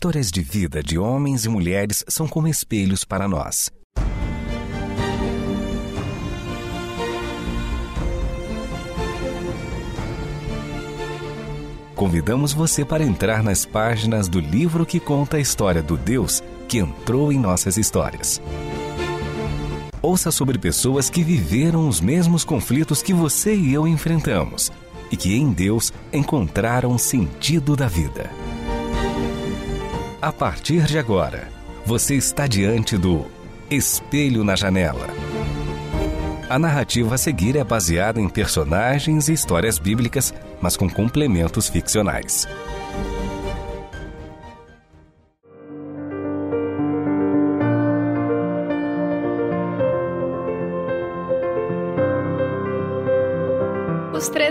histórias de vida de homens e mulheres são como espelhos para nós. Convidamos você para entrar nas páginas do livro que conta a história do Deus que entrou em nossas histórias. Ouça sobre pessoas que viveram os mesmos conflitos que você e eu enfrentamos e que em Deus encontraram sentido da vida. A partir de agora, você está diante do Espelho na Janela. A narrativa a seguir é baseada em personagens e histórias bíblicas, mas com complementos ficcionais.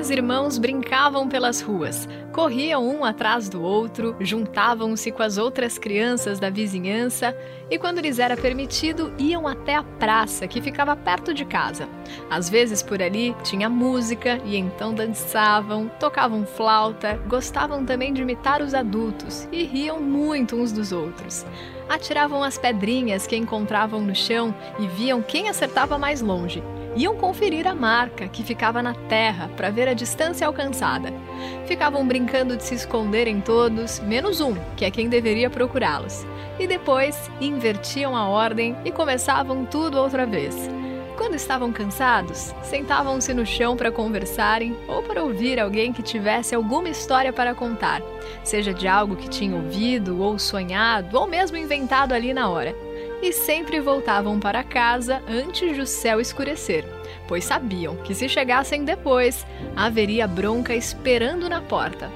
Os irmãos brincavam pelas ruas, corriam um atrás do outro, juntavam-se com as outras crianças da vizinhança e, quando lhes era permitido, iam até a praça que ficava perto de casa. Às vezes por ali tinha música e então dançavam, tocavam flauta, gostavam também de imitar os adultos e riam muito uns dos outros. Atiravam as pedrinhas que encontravam no chão e viam quem acertava mais longe iam conferir a marca que ficava na terra para ver a distância alcançada. Ficavam brincando de se esconderem todos, menos um, que é quem deveria procurá-los. E depois invertiam a ordem e começavam tudo outra vez. Quando estavam cansados, sentavam-se no chão para conversarem ou para ouvir alguém que tivesse alguma história para contar, seja de algo que tinha ouvido ou sonhado ou mesmo inventado ali na hora e sempre voltavam para casa antes de o céu escurecer, pois sabiam que se chegassem depois, haveria bronca esperando na porta.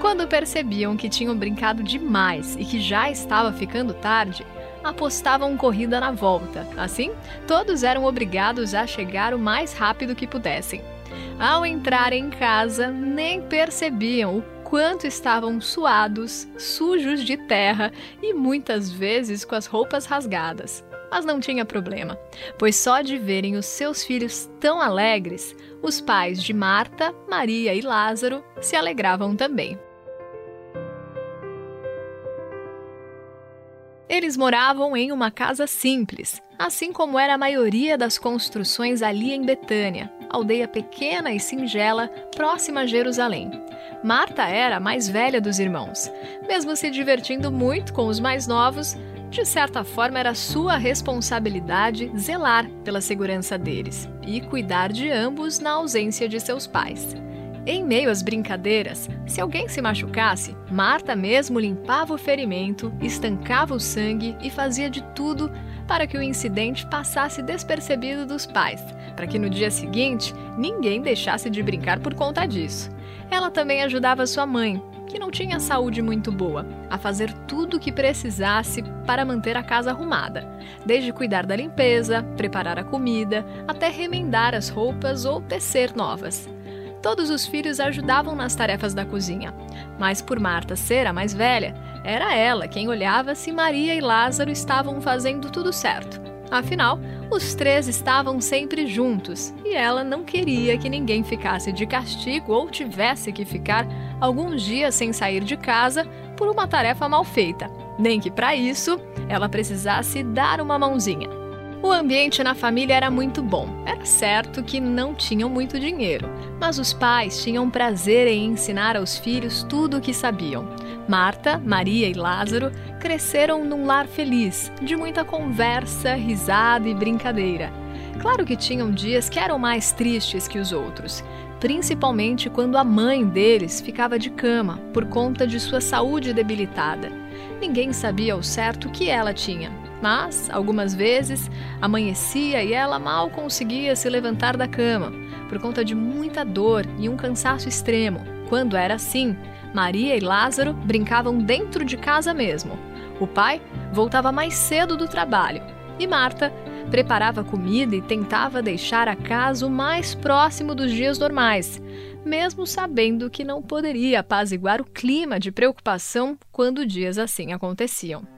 Quando percebiam que tinham brincado demais e que já estava ficando tarde, apostavam corrida na volta. Assim, todos eram obrigados a chegar o mais rápido que pudessem. Ao entrarem em casa, nem percebiam o quanto estavam suados, sujos de terra e muitas vezes com as roupas rasgadas. Mas não tinha problema, pois só de verem os seus filhos tão alegres, os pais de Marta, Maria e Lázaro se alegravam também. Eles moravam em uma casa simples, assim como era a maioria das construções ali em Betânia, aldeia pequena e singela próxima a Jerusalém. Marta era a mais velha dos irmãos. Mesmo se divertindo muito com os mais novos, de certa forma era sua responsabilidade zelar pela segurança deles e cuidar de ambos na ausência de seus pais. Em meio às brincadeiras, se alguém se machucasse, Marta mesmo limpava o ferimento, estancava o sangue e fazia de tudo para que o incidente passasse despercebido dos pais, para que no dia seguinte ninguém deixasse de brincar por conta disso. Ela também ajudava sua mãe, que não tinha saúde muito boa, a fazer tudo o que precisasse para manter a casa arrumada, desde cuidar da limpeza, preparar a comida, até remendar as roupas ou tecer novas. Todos os filhos ajudavam nas tarefas da cozinha, mas por Marta ser a mais velha, era ela quem olhava se Maria e Lázaro estavam fazendo tudo certo. Afinal, os três estavam sempre juntos e ela não queria que ninguém ficasse de castigo ou tivesse que ficar alguns dias sem sair de casa por uma tarefa mal feita, nem que para isso ela precisasse dar uma mãozinha. O ambiente na família era muito bom. Era certo que não tinham muito dinheiro, mas os pais tinham prazer em ensinar aos filhos tudo o que sabiam. Marta, Maria e Lázaro cresceram num lar feliz, de muita conversa, risada e brincadeira. Claro que tinham dias que eram mais tristes que os outros, principalmente quando a mãe deles ficava de cama por conta de sua saúde debilitada. Ninguém sabia ao certo o que ela tinha, mas, algumas vezes, amanhecia e ela mal conseguia se levantar da cama, por conta de muita dor e um cansaço extremo. Quando era assim, Maria e Lázaro brincavam dentro de casa mesmo. O pai voltava mais cedo do trabalho e Marta preparava comida e tentava deixar a casa o mais próximo dos dias normais, mesmo sabendo que não poderia apaziguar o clima de preocupação quando dias assim aconteciam.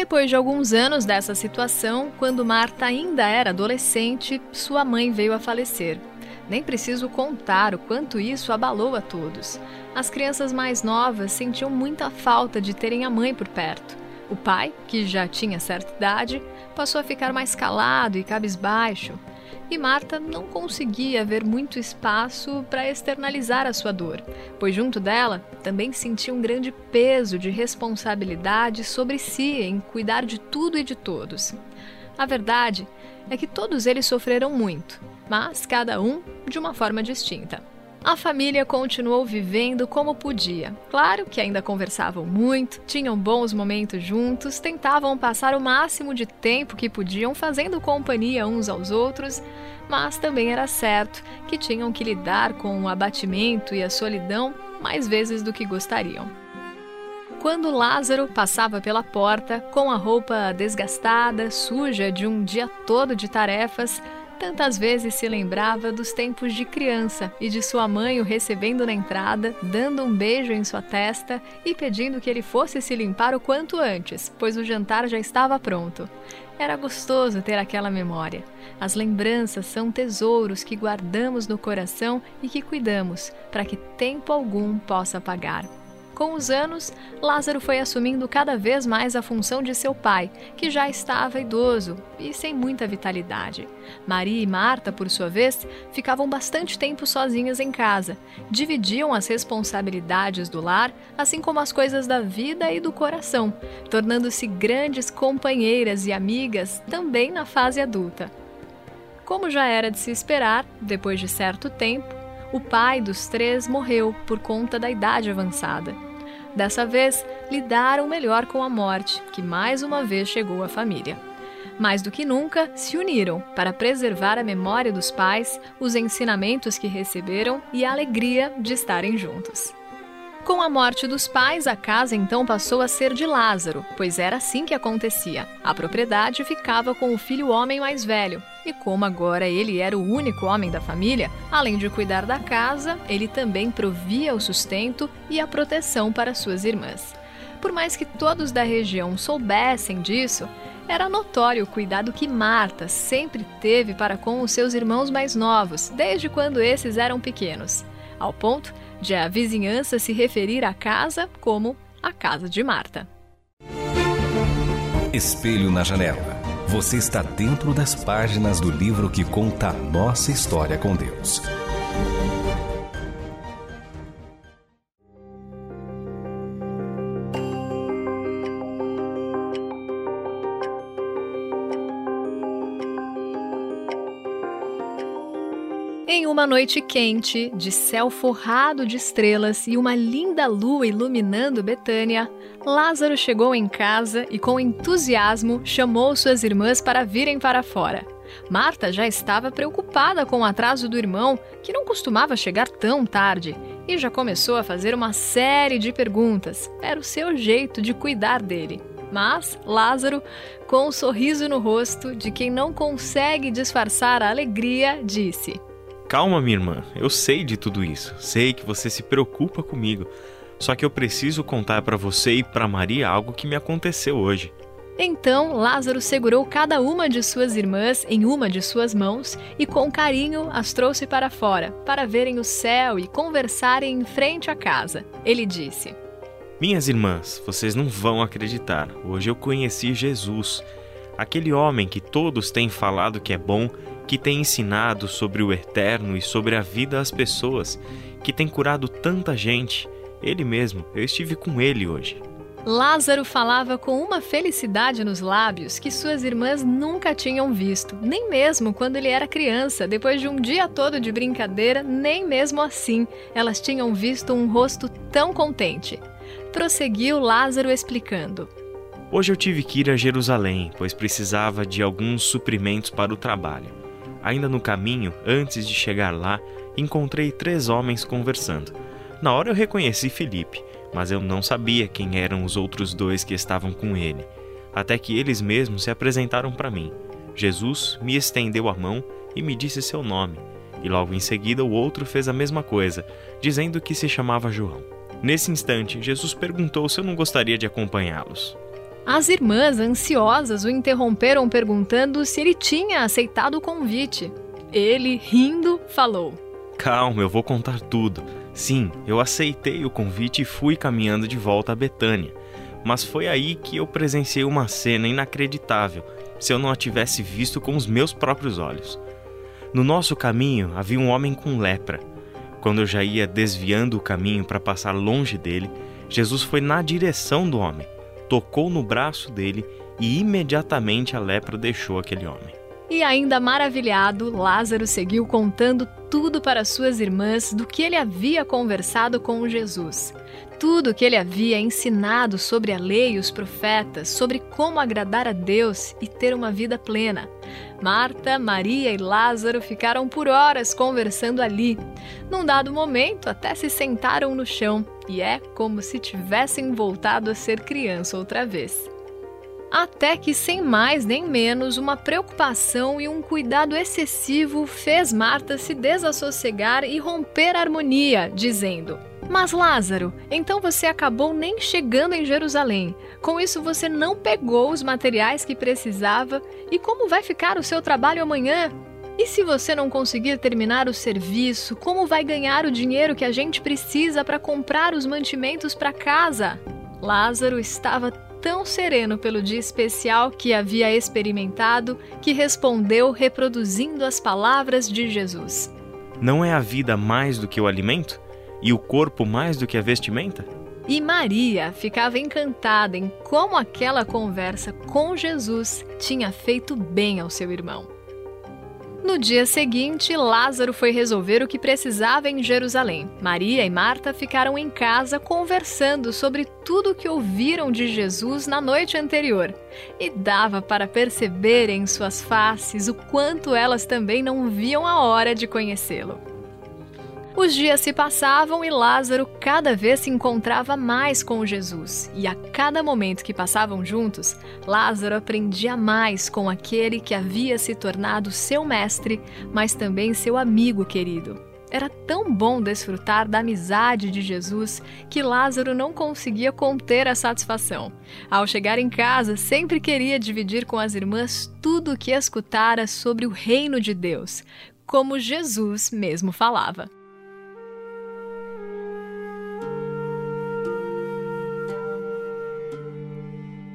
Depois de alguns anos dessa situação, quando Marta ainda era adolescente, sua mãe veio a falecer. Nem preciso contar o quanto isso abalou a todos. As crianças mais novas sentiam muita falta de terem a mãe por perto. O pai, que já tinha certa idade, passou a ficar mais calado e cabisbaixo. E Marta não conseguia ver muito espaço para externalizar a sua dor, pois junto dela também sentia um grande peso de responsabilidade sobre si em cuidar de tudo e de todos. A verdade é que todos eles sofreram muito, mas cada um de uma forma distinta. A família continuou vivendo como podia. Claro que ainda conversavam muito, tinham bons momentos juntos, tentavam passar o máximo de tempo que podiam fazendo companhia uns aos outros, mas também era certo que tinham que lidar com o abatimento e a solidão mais vezes do que gostariam. Quando Lázaro passava pela porta, com a roupa desgastada, suja de um dia todo de tarefas, tantas vezes se lembrava dos tempos de criança e de sua mãe o recebendo na entrada, dando um beijo em sua testa e pedindo que ele fosse se limpar o quanto antes, pois o jantar já estava pronto. Era gostoso ter aquela memória. As lembranças são tesouros que guardamos no coração e que cuidamos, para que tempo algum possa apagar. Com os anos, Lázaro foi assumindo cada vez mais a função de seu pai, que já estava idoso e sem muita vitalidade. Maria e Marta, por sua vez, ficavam bastante tempo sozinhas em casa, dividiam as responsabilidades do lar, assim como as coisas da vida e do coração, tornando-se grandes companheiras e amigas também na fase adulta. Como já era de se esperar, depois de certo tempo, o pai dos três morreu por conta da idade avançada. Dessa vez, lidaram melhor com a morte, que mais uma vez chegou à família. Mais do que nunca, se uniram para preservar a memória dos pais, os ensinamentos que receberam e a alegria de estarem juntos. Com a morte dos pais, a casa então passou a ser de Lázaro, pois era assim que acontecia. A propriedade ficava com o filho homem mais velho, e como agora ele era o único homem da família, além de cuidar da casa, ele também provia o sustento e a proteção para suas irmãs. Por mais que todos da região soubessem disso, era notório o cuidado que Marta sempre teve para com os seus irmãos mais novos, desde quando esses eram pequenos, ao ponto de a vizinhança se referir à casa como a casa de Marta. Espelho na janela. Você está dentro das páginas do livro que conta a nossa história com Deus. Uma noite quente, de céu forrado de estrelas e uma linda lua iluminando Betânia, Lázaro chegou em casa e, com entusiasmo, chamou suas irmãs para virem para fora. Marta já estava preocupada com o atraso do irmão, que não costumava chegar tão tarde, e já começou a fazer uma série de perguntas. Era o seu jeito de cuidar dele. Mas Lázaro, com um sorriso no rosto de quem não consegue disfarçar a alegria, disse: Calma, minha irmã, eu sei de tudo isso. Sei que você se preocupa comigo. Só que eu preciso contar para você e para Maria algo que me aconteceu hoje. Então Lázaro segurou cada uma de suas irmãs em uma de suas mãos e com carinho as trouxe para fora, para verem o céu e conversarem em frente à casa. Ele disse: Minhas irmãs, vocês não vão acreditar. Hoje eu conheci Jesus, aquele homem que todos têm falado que é bom que tem ensinado sobre o eterno e sobre a vida às pessoas, que tem curado tanta gente. Ele mesmo, eu estive com ele hoje. Lázaro falava com uma felicidade nos lábios que suas irmãs nunca tinham visto, nem mesmo quando ele era criança, depois de um dia todo de brincadeira, nem mesmo assim elas tinham visto um rosto tão contente. Prosseguiu Lázaro explicando. Hoje eu tive que ir a Jerusalém, pois precisava de alguns suprimentos para o trabalho. Ainda no caminho, antes de chegar lá, encontrei três homens conversando. Na hora eu reconheci Felipe, mas eu não sabia quem eram os outros dois que estavam com ele, até que eles mesmos se apresentaram para mim. Jesus me estendeu a mão e me disse seu nome, e logo em seguida o outro fez a mesma coisa, dizendo que se chamava João. Nesse instante, Jesus perguntou se eu não gostaria de acompanhá-los. As irmãs, ansiosas, o interromperam perguntando se ele tinha aceitado o convite. Ele, rindo, falou: Calma, eu vou contar tudo. Sim, eu aceitei o convite e fui caminhando de volta a Betânia. Mas foi aí que eu presenciei uma cena inacreditável se eu não a tivesse visto com os meus próprios olhos. No nosso caminho havia um homem com lepra. Quando eu já ia desviando o caminho para passar longe dele, Jesus foi na direção do homem, tocou no braço dele e imediatamente a lepra deixou aquele homem. E ainda maravilhado, Lázaro seguiu contando tudo para suas irmãs do que ele havia conversado com Jesus. Tudo que ele havia ensinado sobre a lei e os profetas, sobre como agradar a Deus e ter uma vida plena. Marta, Maria e Lázaro ficaram por horas conversando ali. Num dado momento, até se sentaram no chão, e é como se tivessem voltado a ser criança outra vez até que, sem mais nem menos, uma preocupação e um cuidado excessivo fez Marta se desassossegar e romper a harmonia, dizendo: Mas Lázaro, então você acabou nem chegando em Jerusalém. Com isso, você não pegou os materiais que precisava. E como vai ficar o seu trabalho amanhã? E se você não conseguir terminar o serviço, como vai ganhar o dinheiro que a gente precisa para comprar os mantimentos para casa? Lázaro estava tão sereno pelo dia especial que havia experimentado que respondeu reproduzindo as palavras de Jesus: Não é a vida mais do que o alimento? E o corpo mais do que a vestimenta? E Maria ficava encantada em como aquela conversa com Jesus tinha feito bem ao seu irmão. No dia seguinte, Lázaro foi resolver o que precisava em Jerusalém. Maria e Marta ficaram em casa conversando sobre tudo o que ouviram de Jesus na noite anterior. E dava para perceber em suas faces o quanto elas também não viam a hora de conhecê-lo. Os dias se passavam e Lázaro cada vez se encontrava mais com Jesus, e a cada momento que passavam juntos, Lázaro aprendia mais com aquele que havia se tornado seu mestre, mas também seu amigo querido. Era tão bom desfrutar da amizade de Jesus que Lázaro não conseguia conter a satisfação. Ao chegar em casa, sempre queria dividir com as irmãs tudo o que escutara sobre o reino de Deus, como Jesus mesmo falava.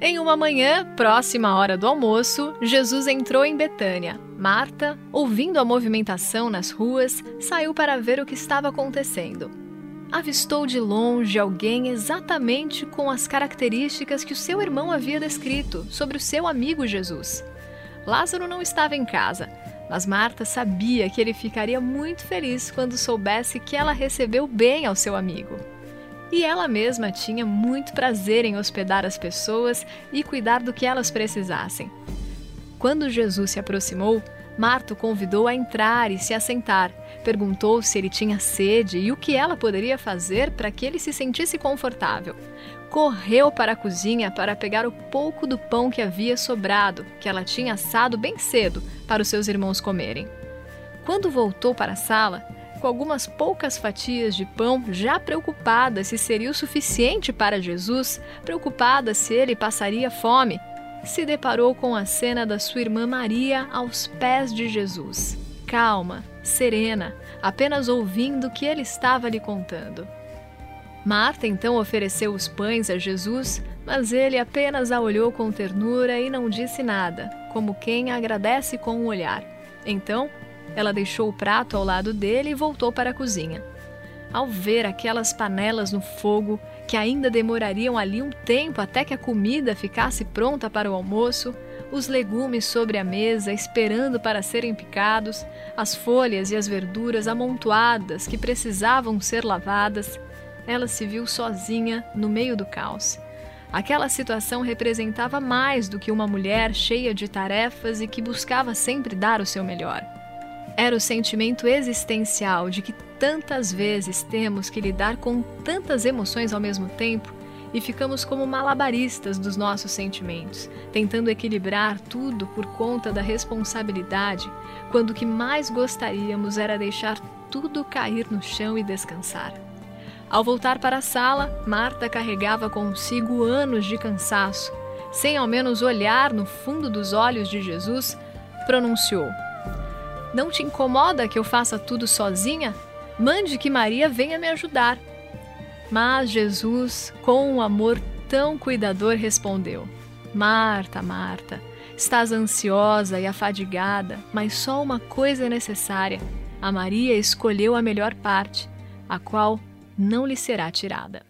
Em uma manhã, próxima à hora do almoço, Jesus entrou em Betânia. Marta, ouvindo a movimentação nas ruas, saiu para ver o que estava acontecendo. Avistou de longe alguém exatamente com as características que o seu irmão havia descrito sobre o seu amigo Jesus. Lázaro não estava em casa, mas Marta sabia que ele ficaria muito feliz quando soubesse que ela recebeu bem ao seu amigo e ela mesma tinha muito prazer em hospedar as pessoas e cuidar do que elas precisassem. Quando Jesus se aproximou, Marta o convidou a entrar e se assentar. Perguntou se ele tinha sede e o que ela poderia fazer para que ele se sentisse confortável. Correu para a cozinha para pegar o pouco do pão que havia sobrado, que ela tinha assado bem cedo, para os seus irmãos comerem. Quando voltou para a sala, com algumas poucas fatias de pão, já preocupada se seria o suficiente para Jesus, preocupada se ele passaria fome, se deparou com a cena da sua irmã Maria aos pés de Jesus. Calma, serena, apenas ouvindo o que ele estava lhe contando. Marta então ofereceu os pães a Jesus, mas ele apenas a olhou com ternura e não disse nada, como quem agradece com um olhar. Então ela deixou o prato ao lado dele e voltou para a cozinha. Ao ver aquelas panelas no fogo, que ainda demorariam ali um tempo até que a comida ficasse pronta para o almoço, os legumes sobre a mesa esperando para serem picados, as folhas e as verduras amontoadas que precisavam ser lavadas, ela se viu sozinha no meio do caos. Aquela situação representava mais do que uma mulher cheia de tarefas e que buscava sempre dar o seu melhor. Era o sentimento existencial de que tantas vezes temos que lidar com tantas emoções ao mesmo tempo e ficamos como malabaristas dos nossos sentimentos, tentando equilibrar tudo por conta da responsabilidade, quando o que mais gostaríamos era deixar tudo cair no chão e descansar. Ao voltar para a sala, Marta carregava consigo anos de cansaço. Sem ao menos olhar no fundo dos olhos de Jesus, pronunciou: Não te incomoda que eu faça tudo sozinha? Mande que Maria venha me ajudar. Mas Jesus, com um amor tão cuidador, respondeu: Marta, Marta, estás ansiosa e afadigada, mas só uma coisa é necessária. A Maria escolheu a melhor parte, a qual não lhe será tirada.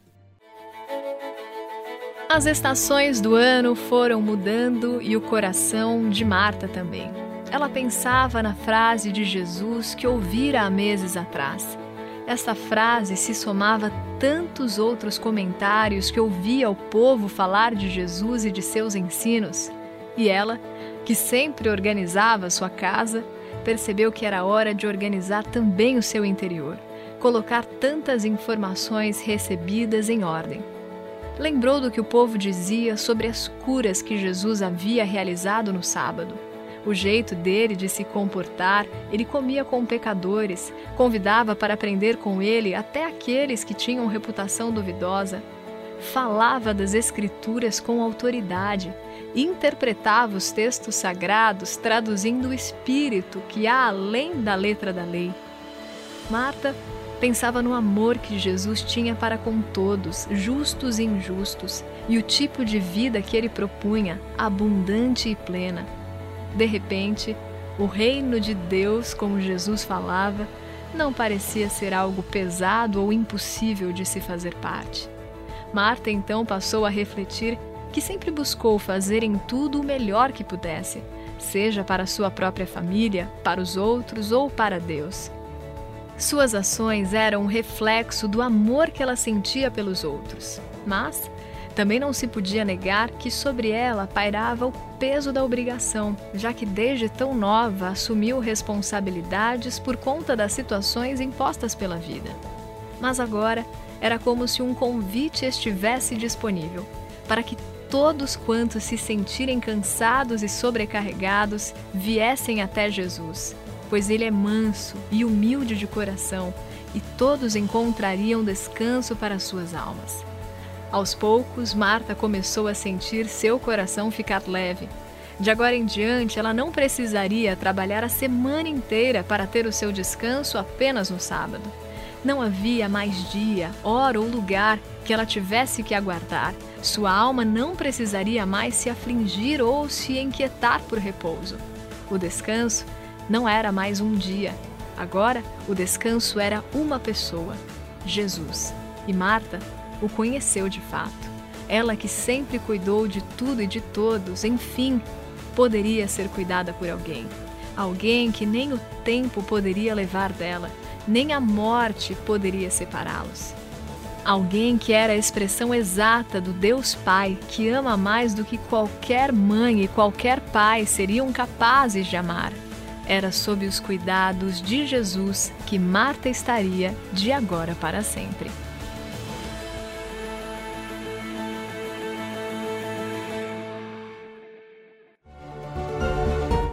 As estações do ano foram mudando e o coração de Marta também. Ela pensava na frase de Jesus que ouvira há meses atrás. Esta frase se somava a tantos outros comentários que ouvia o povo falar de Jesus e de seus ensinos. E ela, que sempre organizava sua casa, percebeu que era hora de organizar também o seu interior, colocar tantas informações recebidas em ordem. Lembrou do que o povo dizia sobre as curas que Jesus havia realizado no sábado. O jeito dele de se comportar, ele comia com pecadores, convidava para aprender com ele até aqueles que tinham reputação duvidosa. Falava das Escrituras com autoridade, interpretava os textos sagrados traduzindo o espírito que há além da letra da lei. Marta Pensava no amor que Jesus tinha para com todos, justos e injustos, e o tipo de vida que ele propunha, abundante e plena. De repente, o reino de Deus, como Jesus falava, não parecia ser algo pesado ou impossível de se fazer parte. Marta então passou a refletir que sempre buscou fazer em tudo o melhor que pudesse, seja para sua própria família, para os outros ou para Deus. Suas ações eram um reflexo do amor que ela sentia pelos outros, mas também não se podia negar que sobre ela pairava o peso da obrigação, já que desde tão nova assumiu responsabilidades por conta das situações impostas pela vida. Mas agora era como se um convite estivesse disponível para que todos quantos se sentirem cansados e sobrecarregados viessem até Jesus pois ele é manso e humilde de coração, e todos encontrariam descanso para suas almas. Aos poucos, Marta começou a sentir seu coração ficar leve. De agora em diante, ela não precisaria trabalhar a semana inteira para ter o seu descanso apenas no sábado. Não havia mais dia, hora ou lugar que ela tivesse que aguardar. Sua alma não precisaria mais se afligir ou se inquietar por repouso. O descanso não era mais um dia. Agora, o descanso era uma pessoa, Jesus. E Marta o conheceu de fato. Ela que sempre cuidou de tudo e de todos, enfim, poderia ser cuidada por alguém. Alguém que nem o tempo poderia levar dela, nem a morte poderia separá-los. Alguém que era a expressão exata do Deus Pai, que ama mais do que qualquer mãe e qualquer pai seriam capazes de amar. Era sob os cuidados de Jesus que Marta estaria de agora para sempre.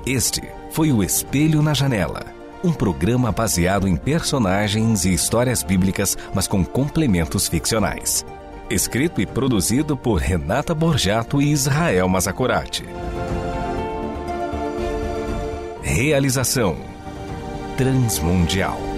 Este foi o Espelho na Janela, um programa baseado em personagens e histórias bíblicas, mas com complementos ficcionais. Escrito e produzido por Renata Borjato e Israel Mazacorati. Realização Transmundial.